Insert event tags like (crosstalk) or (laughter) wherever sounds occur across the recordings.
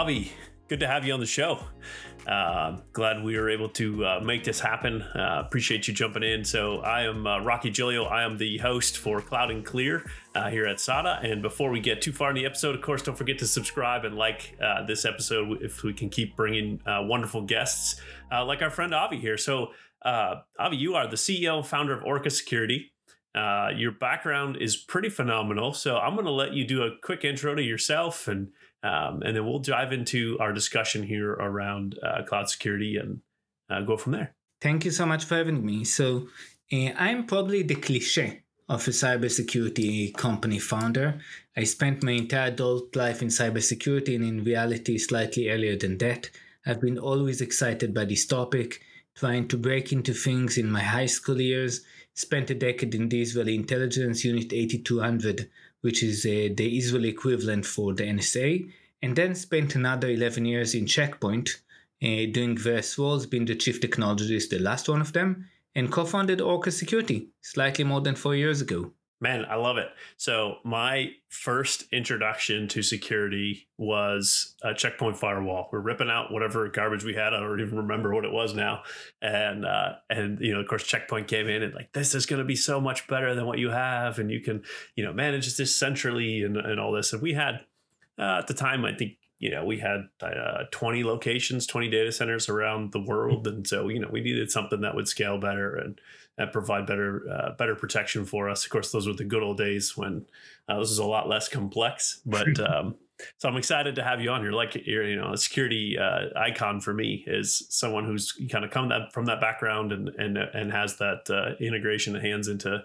Avi, good to have you on the show. Uh, glad we were able to uh, make this happen. Uh, appreciate you jumping in. So, I am uh, Rocky Giglio. I am the host for Cloud N Clear uh, here at SADA. And before we get too far in the episode, of course, don't forget to subscribe and like uh, this episode if we can keep bringing wonderful guests like our friend Avi here. So, Avi, you are the CEO and founder of Orca Security. your background is pretty phenomenal. So, I'm going to let you do a quick intro to yourself and um, and then we'll dive into our discussion here around uh, cloud security and uh, go from there. Thank you so much for having me. So, uh, I'm probably the cliche of a cybersecurity company founder. I spent my entire adult life in cybersecurity, and in reality, slightly earlier than that. I've been always excited by this topic, trying to break into things in my high school years. Spent a decade in the Israeli intelligence unit 8200, which is uh, the Israeli equivalent for the NSA, and then spent another 11 years in Check Point, uh, doing various roles, being the chief technologist, the last one of them, and co founded Orca Security slightly more than four years ago. Man, I love it. So, my first introduction to security was a Check Point firewall. We're ripping out whatever garbage we had. I don't even remember what it was now. And, uh, and you know, of course, Check Point came in and like, this is going to be so much better than what you have. And you can, you know, manage this centrally and, and all this. And we had, uh, at the time, I think you know, we had uh, 20 locations, 20 data centers around the world. And so, you know, we needed something that would scale better and, and provide better, uh, better protection for us. Of course, those were the good old days when uh, this was a lot less complex, but, (laughs) um, so I'm excited to have you on here. Like you're, you know, a security uh, icon for me is someone who's kind of come that from that background and and and has that uh, integration that hands into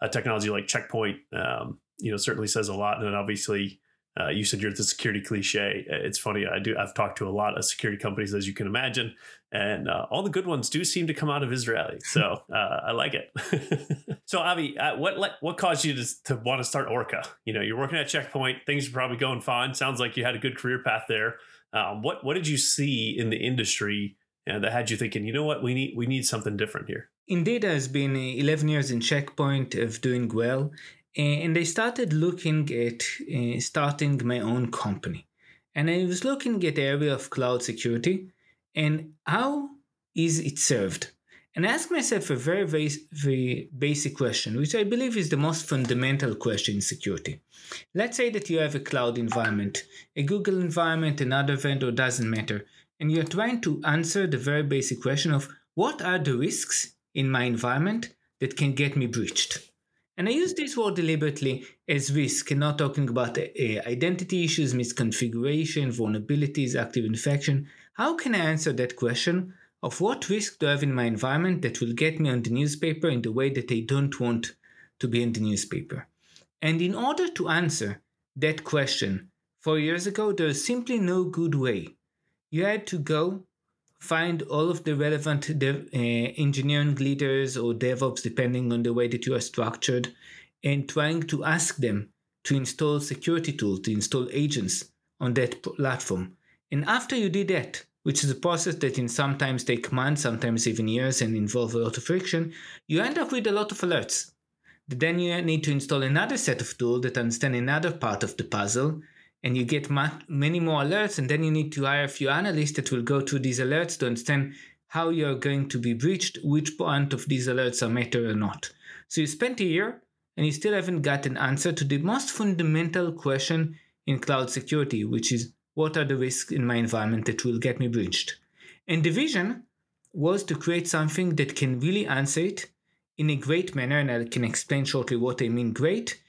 a technology like Check Point. Um, you know, certainly says a lot, and obviously uh, you said you're the security cliche. It's funny. I do. I've talked to a lot of security companies, as you can imagine, and uh, all the good ones do seem to come out of Israeli. So (laughs) uh, I like it. (laughs) so Avi, uh, what what caused you to, to want to start Orca? You know, you're working at Check Point. Things are probably going fine. Sounds like you had a good career path there. Um, what what did you see in the industry uh, that had you thinking? You know what? We need we need something different here. Indeed, I've been 11 years in Check Point of doing well, and I started looking at uh, starting my own company. And I was looking at the area of cloud security and how is it served? And I asked myself a very, very, very basic question, which I believe is the most fundamental question in security. Let's say that you have a cloud environment, a Google environment, another vendor, doesn't matter, and you're trying to answer the very basic question of what are the risks in my environment that can get me breached? And I use this word deliberately as risk, and not talking about uh, identity issues, misconfiguration, vulnerabilities, active infection. How can I answer that question of what risk do I have in my environment that will get me on the newspaper in the way that I don't want to be in the newspaper? And in order to answer that question, four years ago, there's simply no good way. You had to go find all of the relevant dev, uh, engineering leaders or DevOps, depending on the way that you are structured, and trying to ask them to install security tools, to install agents on that platform. And after you did that, which is a process that can sometimes take months, sometimes even years, and involve a lot of friction, you end up with a lot of alerts. Then you need to install another set of tools that understand another part of the puzzle, and you get ma- many more alerts and then you need to hire a few analysts that will go to these alerts to understand how you're going to be breached which point of these alerts are matter or not. So you spent a year and you still haven't got an answer to the most fundamental question in cloud security which is what are the risks in my environment that will get me breached? And the vision was to create something that can really answer it in a great manner and i can explain shortly what i mean great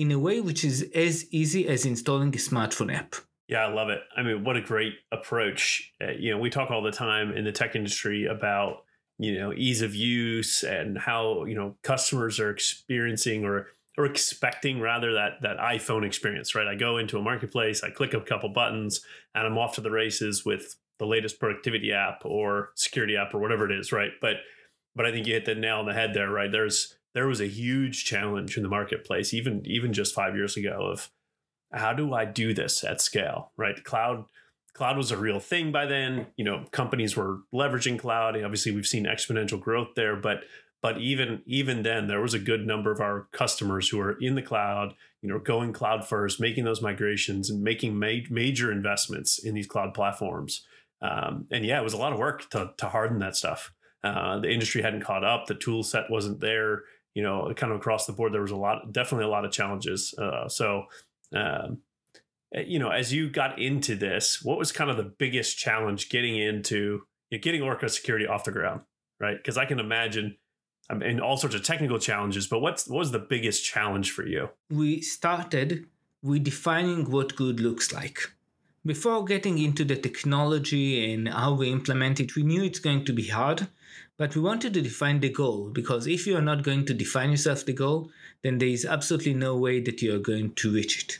in a way which is as easy as installing a smartphone app. Yeah, I love it. I mean, what a great approach. Uh, you know, we talk all the time in the tech industry about, you know, ease of use and how, you know, customers are experiencing or or expecting rather that that iPhone experience, right? I go into a marketplace, I click a couple buttons, and I'm off to the races with the latest productivity app or security app or whatever it is, right? But but I think you hit the nail on the head there, right? There's there was a huge challenge in the marketplace, even even just five years ago, of how do I do this at scale? Right, cloud cloud was a real thing by then. You know, companies were leveraging cloud. Obviously, we've seen exponential growth there, but but even even then, there was a good number of our customers who are in the cloud you know going cloud first, making those migrations, and making ma- major investments in these cloud platforms. Um, and yeah, it was a lot of work to to harden that stuff. Uh, the industry hadn't caught up. The tool set wasn't there. You know, kind of across the board, there was a lot, definitely a lot of challenges. Uh, so, um, eh, you know, as you got into this, what was kind of the biggest challenge getting into you know, getting Orca security off the ground, right? Because I can imagine I mean, all sorts of technical challenges, but what's what was the biggest challenge for you? We started with defining what good looks like. Before getting into the technology and how we implement it, we knew it's going to be hard but we wanted to define the goal because if you are not going to define yourself the goal, then there is absolutely no way that you are going to reach it.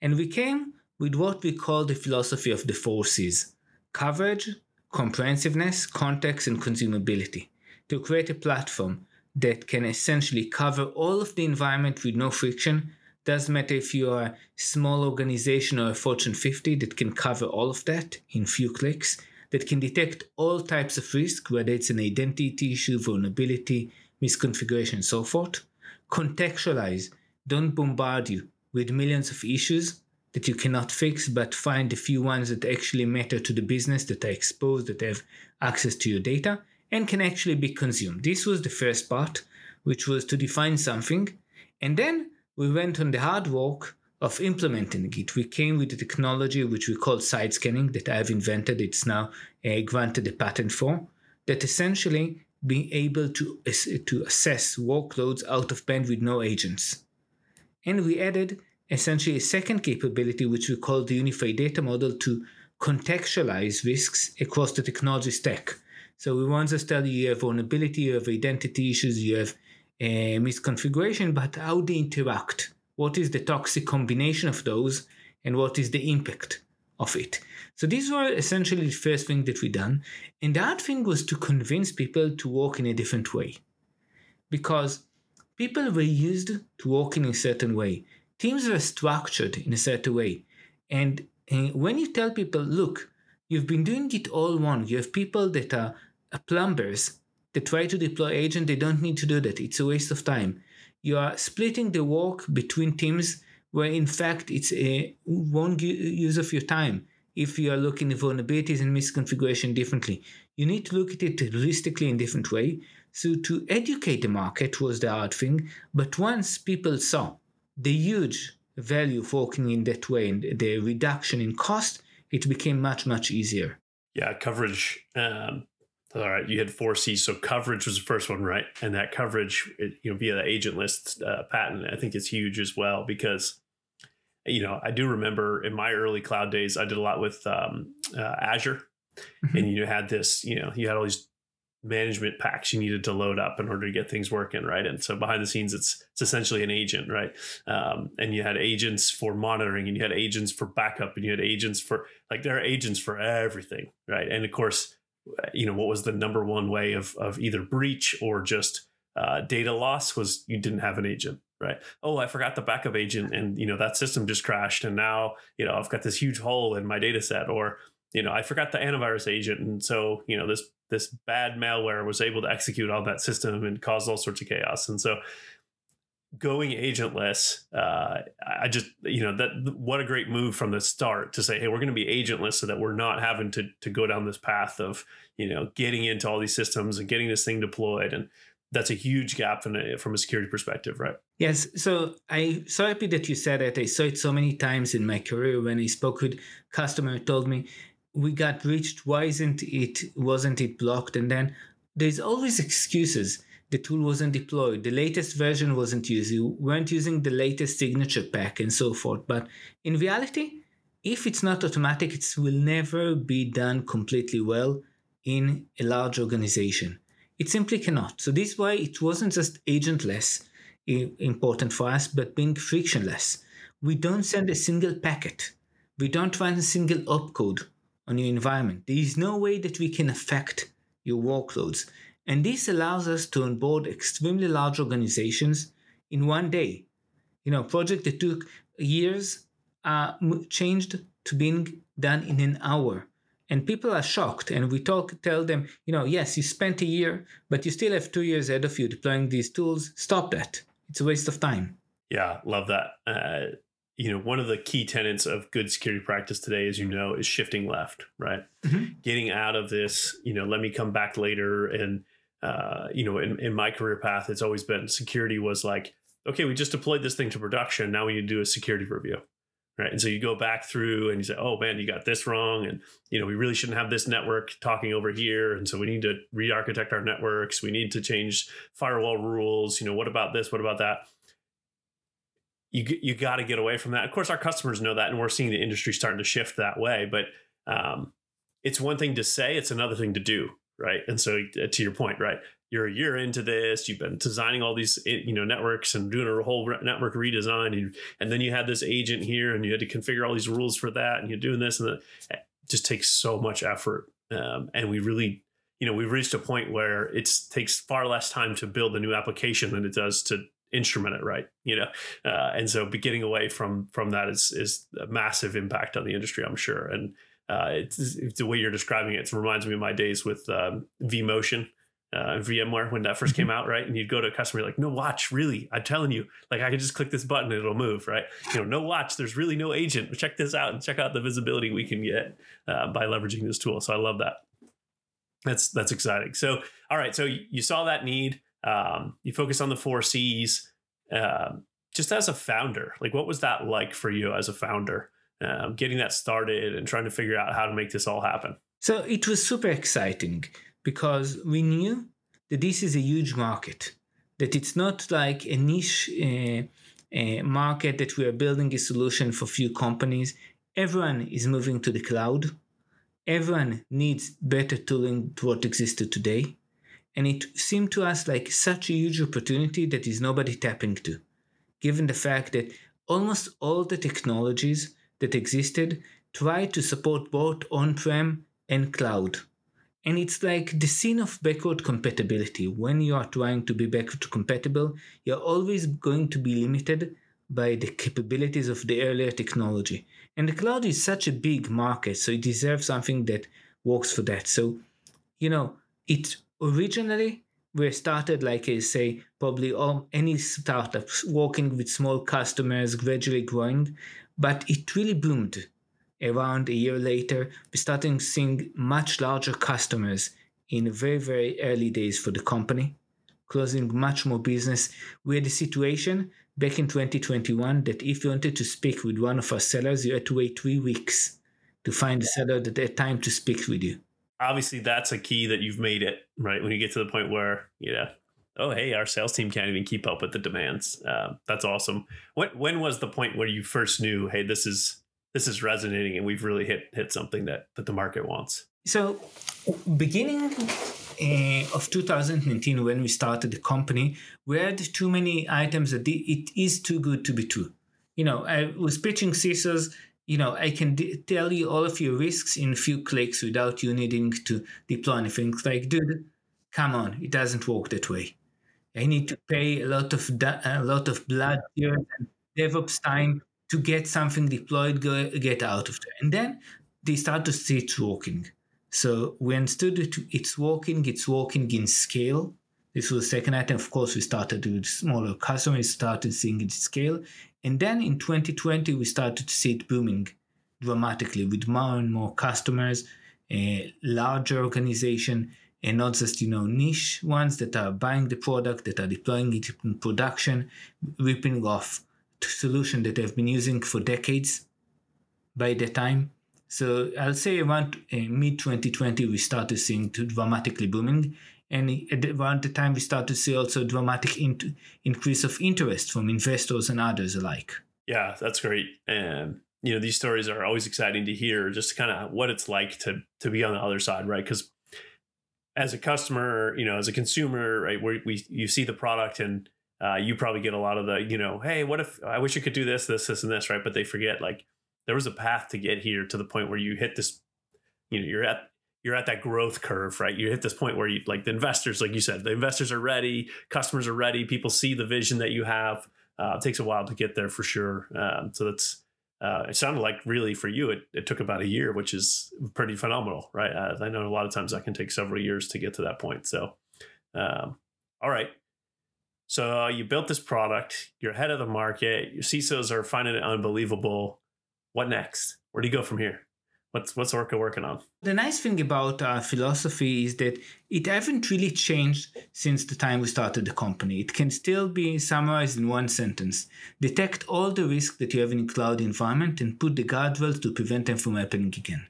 And we came with what we call the philosophy of the four C's coverage, comprehensiveness, context, and consumability to create a platform that can essentially cover all of the environment with no friction. Doesn't matter if you are a small organization or a Fortune 50 that can cover all of that in few clicks that can detect all types of risk, whether it's an identity issue, vulnerability, misconfiguration, so forth. Contextualize, don't bombard you with millions of issues that you cannot fix, but find the few ones that actually matter to the business, that are exposed, that have access to your data, and can actually be consumed. This was the first part, which was to define something. And then we went on the hard work of implementing it. We came with a technology which we call side scanning that I've invented. It's now uh, granted a patent for that essentially being able to, to assess workloads out of band with no agents. And we added essentially a second capability which we call the unified data model to contextualize risks across the technology stack. So we want to tell you you have vulnerability, you have identity issues, you have uh, misconfiguration, but how they interact what is the toxic combination of those, and what is the impact of it. So these were essentially the first thing that we done. And that thing was to convince people to work in a different way. Because people were used to work in a certain way. Teams were structured in a certain way. And, and when you tell people, look, you've been doing it all wrong, you have people that are plumbers that try to deploy agent, they don't need to do that. It's a waste of time you are splitting the work between teams where in fact it's a one use of your time if you are looking at vulnerabilities and misconfiguration differently. You need to look at it holistically in different way. So to educate the market was the hard thing, but once people saw the huge value of working in that way and the reduction in cost, it became much much easier. Yeah, coverage um, all right, you had four C's. So coverage was the first one, right? And that coverage, you know, via the agentless uh, patent, I think is huge as well because, you know, I do remember in my early cloud days, I did a lot with um, uh, Azure, mm-hmm. and you had this, you know, you had all these management packs you needed to load up in order to get things working, right? And so behind the scenes, it's it's essentially an agent, right? Um, and you had agents for monitoring, and you had agents for backup, and you had agents for like there are agents for everything, right? And of course you know what was the number one way of of either breach or just uh, data loss was you didn't have an agent right? Oh i forgot the backup agent and you know that system just crashed and now you know i've got this huge hole in my data set or you know i forgot the antivirus agent and so you know this this bad malware was able to execute on that system and cause all sorts of chaos. And so going agentless, uh, I just you know that what a great move from the start to say, hey, we're going to be agentless so that we're not having to to go down this path of you know getting into all these systems and getting this thing deployed and that's a huge gap from a, from a security perspective, right? Yes. So i'm so happy that you said it. I saw it so many times in my career when I spoke with customer told me we got reached. Why isn't it wasn't it blocked? And then there's always excuses the tool wasn't deployed, the latest version wasn't used, you weren't using the latest signature pack, and so forth. But in reality, if it's not automatic, it will never be done completely well in a large organization. It simply cannot. So this is why it wasn't just agentless important for us, but being frictionless. We don't send a single packet. We don't run a single opcode on your environment. There is no way that we can affect your workloads. And this allows us to onboard extremely large organizations in one day. You know, a project that took years uh, changed to being done in an hour. And people are shocked. And we talk, tell them, you know, yes, you spent a year, but you still have two years ahead of you deploying these tools. Stop that. It's a waste of time. Yeah, love that. Uh, you know, one of the key tenets of good security practice today, as you know, is shifting left, right? Mm-hmm. Getting out of this, you know, let me come back later. And, uh, you know, in, in my career path, it's always been security was like, okay, we just deployed this thing to production. Now we need to do a security review. Right. And so you go back through and you say, oh man, you got this wrong. And, you know, we really shouldn't have this network talking over here. And so we need to re architect our networks. We need to change firewall rules. You know, what about this? What about that? you you got to get away from that. Of course, our customers know that, and we're seeing the industry starting to shift that way. But um, it's one thing to say; it's another thing to do, right? And so, uh, to your point, right? You're a year into this. You've been designing all these, eh, you know, networks and doing a whole network redesign, and, and then you had this agent here, and you had to configure all these rules for that, and you're doing this, and that. It just takes so much effort. Um, and we really you know we've reached a point where it takes far less time to build a new application than it does to instrument it right you know uh, and so getting away from from that is is a massive impact on the industry i'm sure and uh, it's, it's, the way you're describing it, it reminds me of my days with um, vmotion uh, VMware when that first came mm-hmm. out, right? And you'd go to a customer like, no watch, really? I'm telling you, like I can just click this button and it'll move, right? You know, no watch. There's really no agent. Check this out and check out the visibility we can get uh, by leveraging this tool. So I love that. That's that's exciting. So all right, so you saw that need. Um, you focus on the four C's. Um, just as a founder, like what was that like for you as a founder, um, getting that started and trying to figure out how to make this all happen? So it was super exciting because we knew that this is a huge market, that it's not like a niche uh, uh, market that we are building a solution for few companies. Everyone is moving to the cloud. Everyone needs better tooling to what existed today. And it seemed to us like such a huge opportunity that is nobody tapping to, given the fact that almost all the technologies that existed tried to support both on prem and cloud. And it's like the scene of backward compatibility. When you are trying to be backward compatible, you're always going to be limited by the capabilities of the earlier technology. And the cloud is such a big market, so it deserves something that works for that. So, you know, it originally we started like I say probably all any startups working with small customers gradually growing but it really boomed. Around a year later we started seeing much larger customers in very very early days for the company closing much more business. We had a situation back in 2021 that if you wanted to speak with one of our sellers you had to wait three weeks to find a seller that had time to speak with you. Obviously that's a key that you've made it right? When you get to the point where you know oh hey our sales team can't even keep up with the demands uh, that's awesome when, when was the point where you first knew hey this is this is resonating and we've really hit hit something that that the market wants so beginning uh, of 2019 when we started the company we had too many items that it is too good to be true you know i was pitching CISOs you know, I can d- tell you all of your risks in a few clicks without you needing to deploy anything. Like, dude, come on, it doesn't work that way. I need to pay a lot of da- a lot of blood, and DevOps time to get something deployed, go, get out of there. And then they start to see it's working. So we understood that it's working, it's working in scale. This was the second item. Of course, we started with smaller customers, started seeing it scale. And then in 2020, we started to see it booming dramatically with more and more customers, a larger organization, and not just you know niche ones that are buying the product, that are deploying it in production, ripping off solution that they've been using for decades by the time. So I'll say around uh, mid 2020, we started seeing dramatically booming. And around the time we start to see also dramatic in- increase of interest from investors and others alike. Yeah, that's great. And you know, these stories are always exciting to hear, just kind of what it's like to to be on the other side, right? Because as a customer, you know, as a consumer, right, we you see the product and uh, you probably get a lot of the, you know, hey, what if I wish you could do this, this, this, and this, right? But they forget like there was a path to get here to the point where you hit this, you know, you're at you're at that growth curve, right? You hit this point where you like the investors, like you said, the investors are ready, customers are ready, people see the vision that you have. Uh, it takes a while to get there for sure. Um, so that's uh, it sounded like really for you it, it took about a year, which is pretty phenomenal, right? Uh, I know a lot of times that can take several years to get to that point. So, um, all right. So uh, you built this product, you're ahead of the market, your CISOs are finding it unbelievable. What next? Where do you go from here? What's what's Orca working on? The nice thing about our philosophy is that it hasn't really changed since the time we started the company. It can still be summarized in one sentence. Detect all the risks that you have in a cloud environment and put the guardrails to prevent them from happening again.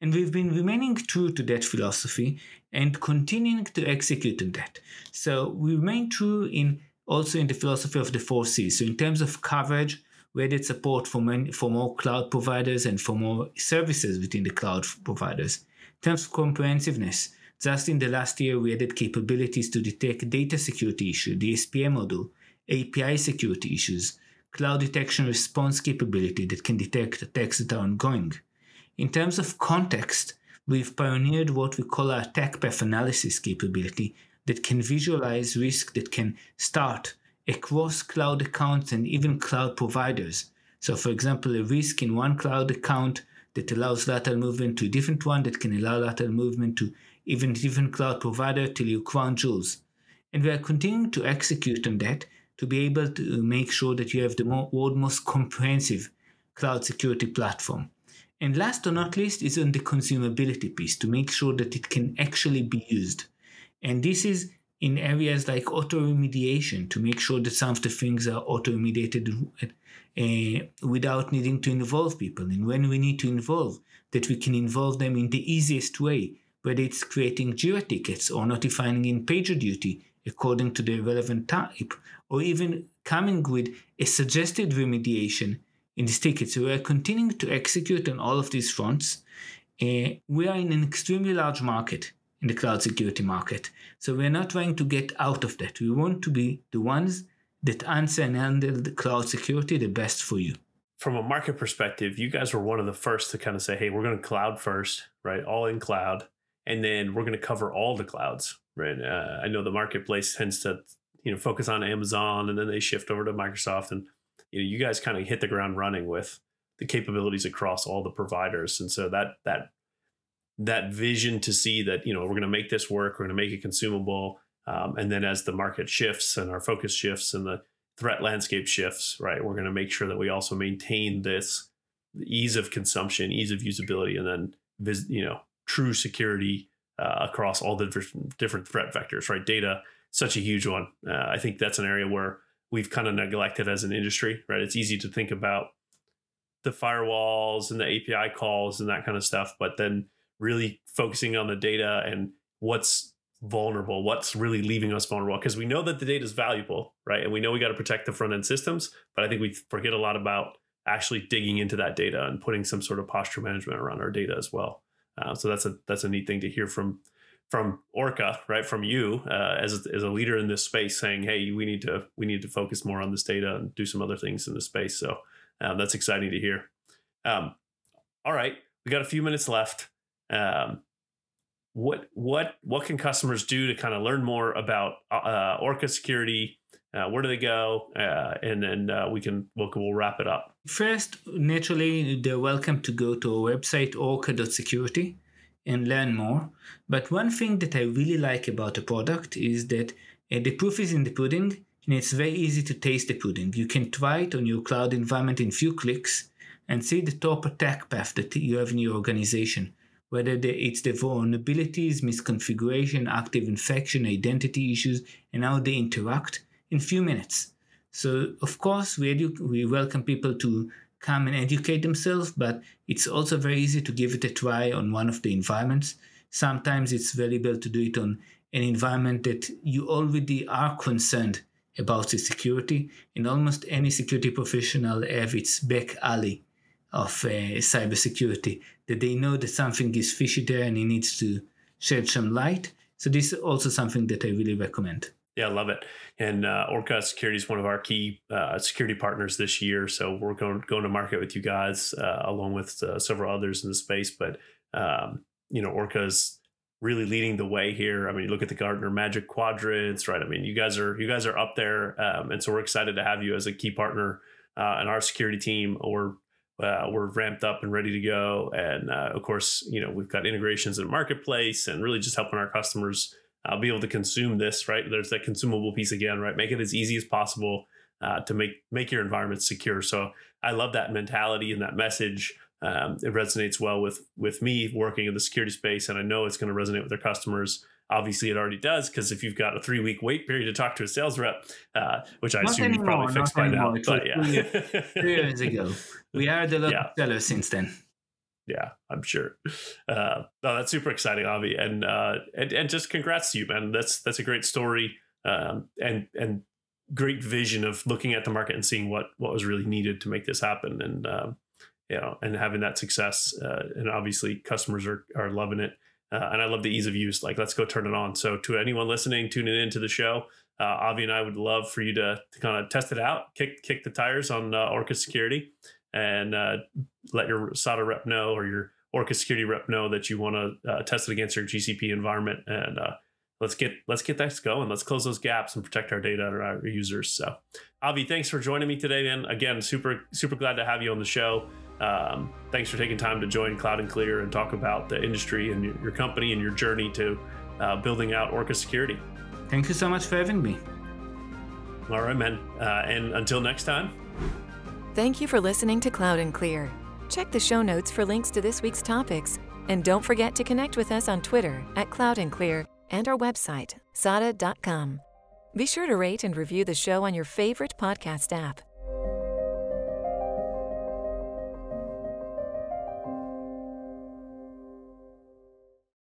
And we've been remaining true to that philosophy and continuing to execute on that. So we remain true in also in the philosophy of the four C's. So in terms of coverage, we added support for, many, for more cloud providers and for more services within the cloud providers. In terms of comprehensiveness, just in the last year, we added capabilities to detect data security issues, DSPM model, API security issues, cloud detection response capability that can detect attacks that are ongoing. In terms of context, we've pioneered what we call our attack path analysis capability that can visualize risk that can start across cloud accounts and even cloud providers. So, for example, a risk in one cloud account that allows lateral movement to a different one that can allow lateral movement to even different cloud provider till you crown jewels. And we are continuing to execute on that to be able to make sure that you have the world most comprehensive cloud security platform. And last but not least is on the consumability piece to make sure that it can actually be used. And this is in areas like auto remediation to make sure that some of the things are auto remediated uh, without needing to involve people. And when we need to involve, that we can involve them in the easiest way, whether it's creating JIRA tickets or notifying in PagerDuty according to the relevant type, or even coming with a suggested remediation in this ticket. So we are continuing to execute on all of these fronts. Uh, we are in an extremely large market in the cloud security market. So we're not trying to get out of that. We want to be the ones that answer and handle the cloud security the best for you. From a market perspective, you guys were one of the first to kind of say, hey, we're going to cloud first, right? All in cloud. And then we're going to cover all the clouds, right? Uh, I know the marketplace tends to, you know, focus on Amazon and then they shift over to Microsoft. And, you know, you guys kind of hit the ground running with the capabilities across all the providers. And so that, that that vision to see that you know we're going to make this work we're going to make it consumable um, and then as the market shifts and our focus shifts and the threat landscape shifts right we're going to make sure that we also maintain this ease of consumption ease of usability and then vis- you know true security uh, across all the different, threat vectors right? Data such a huge one. Uh, i think that's an area where we've kind of neglected as an industry right? It's easy to think about the firewalls and the api calls and that kind of stuff but then really focusing on the data and what's vulnerable, what's really leaving us vulnerable. Because we know that the data is valuable, right? And we know we got to protect the front end systems, but I think we forget a lot about actually digging into that data and putting some sort of posture management around our data as well. Uh, so that's a that's a neat thing to hear from from Orca, right? From you uh, as as a leader in this space, saying, "Hey, we need to we need to focus more on this data and do some other things in the space." So uh, that's exciting to hear. Um, all right, we got a few minutes left. Um, what what what can customers do to kind of learn more about uh, Orca security? Uh, where do they go? Uh, and then uh, we can we'll, we'll wrap it up. First, naturally, they're welcome to go to our website orca.security and learn more. But one thing that I really like about the product is that uh, the proof is in the pudding, and it's very easy to taste the pudding. You can try it on your cloud environment in few clicks and see the top attack path that you have in your organization whether it's the vulnerabilities, misconfiguration, active infection, identity issues, and how they interact in few minutes. So of course we edu- we welcome people to come and educate themselves, but it's also very easy to give it a try on one of the environments. Sometimes it's valuable to do it on an environment that you already are concerned about the security, and almost any security professional have its back alley of uh, cybersecurity, that they know that something is fishy there and it needs to shed some light. So this is also something that I really recommend. Yeah, I love it. And uh, Orca Security is one of our key uh, security partners this year. So we're going going to market with you guys uh, along with uh, several others in the space. But um, you know, Orca is really leading the way here. I mean, look at the Gartner Magic Quadrants, right? I mean, you guys are you guys are up there, um, and so we're excited to have you as a key partner uh, in our security team. Or uh, we're ramped up and ready to go. And uh, of course, you know, we've got integrations in marketplace and really just helping our customers I'll be able to consume this, right? There's that consumable piece again, right? Make it as easy as possible uh, to make make your environment secure. So I love that mentality and that message. Um, it resonates well with with me working in the security space, and I know it's going to resonate with our customers. Obviously, it already does because if you've got a three week wait period to talk to a sales rep, uh, which I Not assume anymore, you probably fixed by now, anymore. It but yeah, Two (laughs) years ago, we are the local Yeah. seller since then. yeah, I'm sure. Uh, no, that's super exciting, Avi, and uh, and and just congrats to you, man. That's that's a great story, um, and and great vision of looking at the market and seeing what what was really needed to make this happen, and um, you know, and having that success, uh, and obviously customers are are loving it, uh, and I love the ease of use. Like, let's go turn it on. So, to anyone listening, tuning into the show. Uh, Avi and I would love for you to, to kind of test it out, kick kick the tires on uh, Orca Security, and uh, let your SADA rep know or your Orca security rep know that you want to uh, test it against your GCP environment, and uh, let's get let's get that going. Let's close those gaps and protect our data and our users. So, Avi, thanks for joining me today, man. Again, super super glad to have you on the show. Um, thanks for taking time to join Cloud N Clear and talk about the industry and your, your company and your journey to uh, building out Orca security. Thank you so much for having me. All right, man. Uh, and until next time. Thank you for listening to Cloud N Clear. Check the show notes for links to this week's topics. And don't forget to connect with us on Twitter at Cloud N Clear and our website, sada.com. Be sure to rate and review the show on your favorite podcast app.